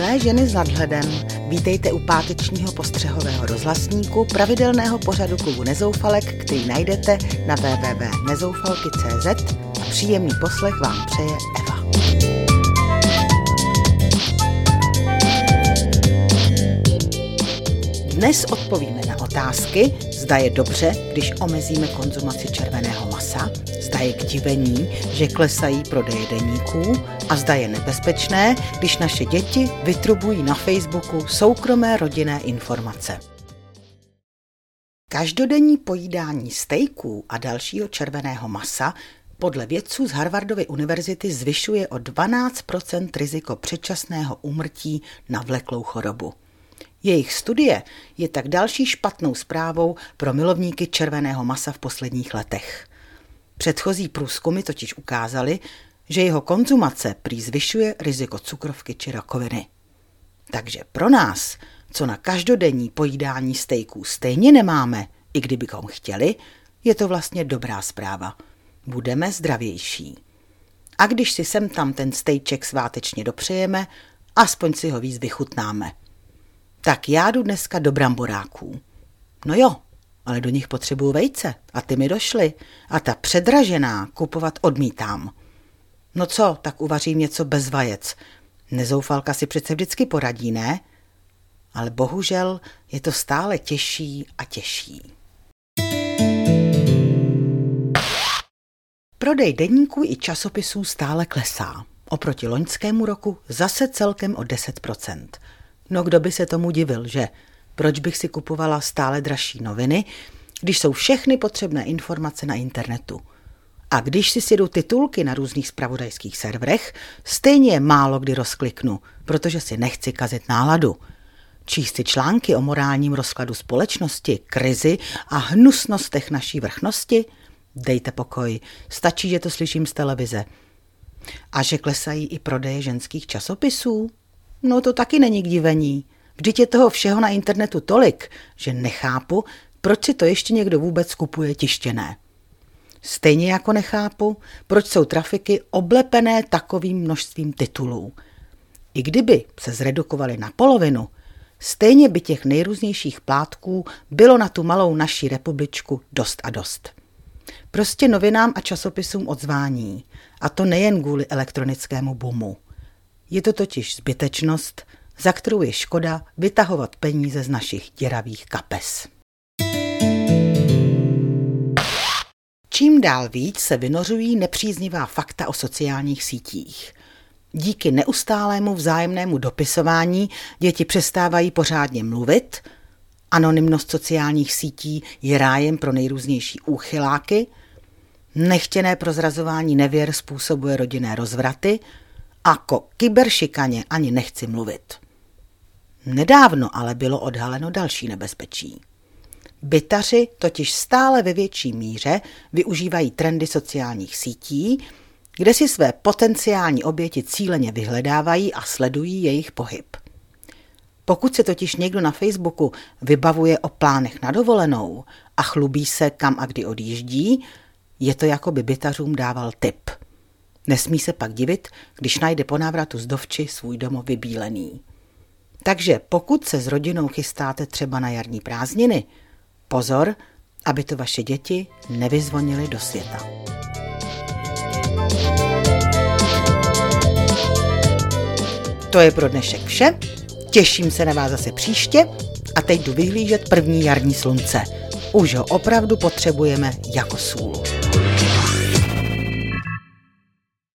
Milé ženy s nadhledem, vítejte u pátečního postřehového rozhlasníku pravidelného pořadu klubu Nezoufalek, který najdete na www.nezoufalky.cz a příjemný poslech vám přeje Eva. Dnes odpovíme na otázky, zda je dobře, když omezíme konzumaci červeného masa, zda je k divení, že klesají prodeje deníků a zda je nebezpečné, když naše děti vytrubují na Facebooku soukromé rodinné informace. Každodenní pojídání stejků a dalšího červeného masa podle vědců z Harvardovy univerzity zvyšuje o 12% riziko předčasného úmrtí na vleklou chorobu. Jejich studie je tak další špatnou zprávou pro milovníky červeného masa v posledních letech. Předchozí průzkumy totiž ukázaly, že jeho konzumace prý zvyšuje riziko cukrovky či rakoviny. Takže pro nás, co na každodenní pojídání stejků stejně nemáme, i kdybychom chtěli, je to vlastně dobrá zpráva. Budeme zdravější. A když si sem tam ten stejček svátečně dopřejeme, aspoň si ho víc vychutnáme. Tak já jdu dneska do bramboráků. No jo, ale do nich potřebuju vejce a ty mi došly a ta předražená kupovat odmítám. No co, tak uvařím něco bez vajec. Nezoufalka si přece vždycky poradí, ne? Ale bohužel je to stále těžší a těžší. Prodej denníků i časopisů stále klesá. Oproti loňskému roku zase celkem o 10%. No kdo by se tomu divil, že? Proč bych si kupovala stále dražší noviny, když jsou všechny potřebné informace na internetu? A když si sjedu titulky na různých spravodajských serverech, stejně je málo kdy rozkliknu, protože si nechci kazit náladu. Číst si články o morálním rozkladu společnosti, krizi a hnusnostech naší vrchnosti? Dejte pokoj, stačí, že to slyším z televize. A že klesají i prodeje ženských časopisů? No to taky není k divení. Vždyť je toho všeho na internetu tolik, že nechápu, proč si to ještě někdo vůbec kupuje tištěné. Stejně jako nechápu, proč jsou trafiky oblepené takovým množstvím titulů. I kdyby se zredukovali na polovinu, stejně by těch nejrůznějších plátků bylo na tu malou naší republičku dost a dost. Prostě novinám a časopisům odzvání, a to nejen kvůli elektronickému boomu. Je to totiž zbytečnost, za kterou je škoda vytahovat peníze z našich děravých kapes. Čím dál víc se vynořují nepříznivá fakta o sociálních sítích. Díky neustálému vzájemnému dopisování děti přestávají pořádně mluvit, anonymnost sociálních sítí je rájem pro nejrůznější úchyláky, nechtěné prozrazování nevěr způsobuje rodinné rozvraty a ko kyberšikaně ani nechci mluvit. Nedávno ale bylo odhaleno další nebezpečí. Bytaři totiž stále ve větší míře využívají trendy sociálních sítí, kde si své potenciální oběti cíleně vyhledávají a sledují jejich pohyb. Pokud se totiž někdo na Facebooku vybavuje o plánech na dovolenou a chlubí se, kam a kdy odjíždí, je to jako by bytařům dával tip. Nesmí se pak divit, když najde po návratu z dovči svůj domov vybílený. Takže pokud se s rodinou chystáte třeba na jarní prázdniny, Pozor, aby to vaše děti nevyzvonily do světa. To je pro dnešek vše. Těším se na vás zase příště a teď jdu vyhlížet první jarní slunce. Už ho opravdu potřebujeme jako sůl.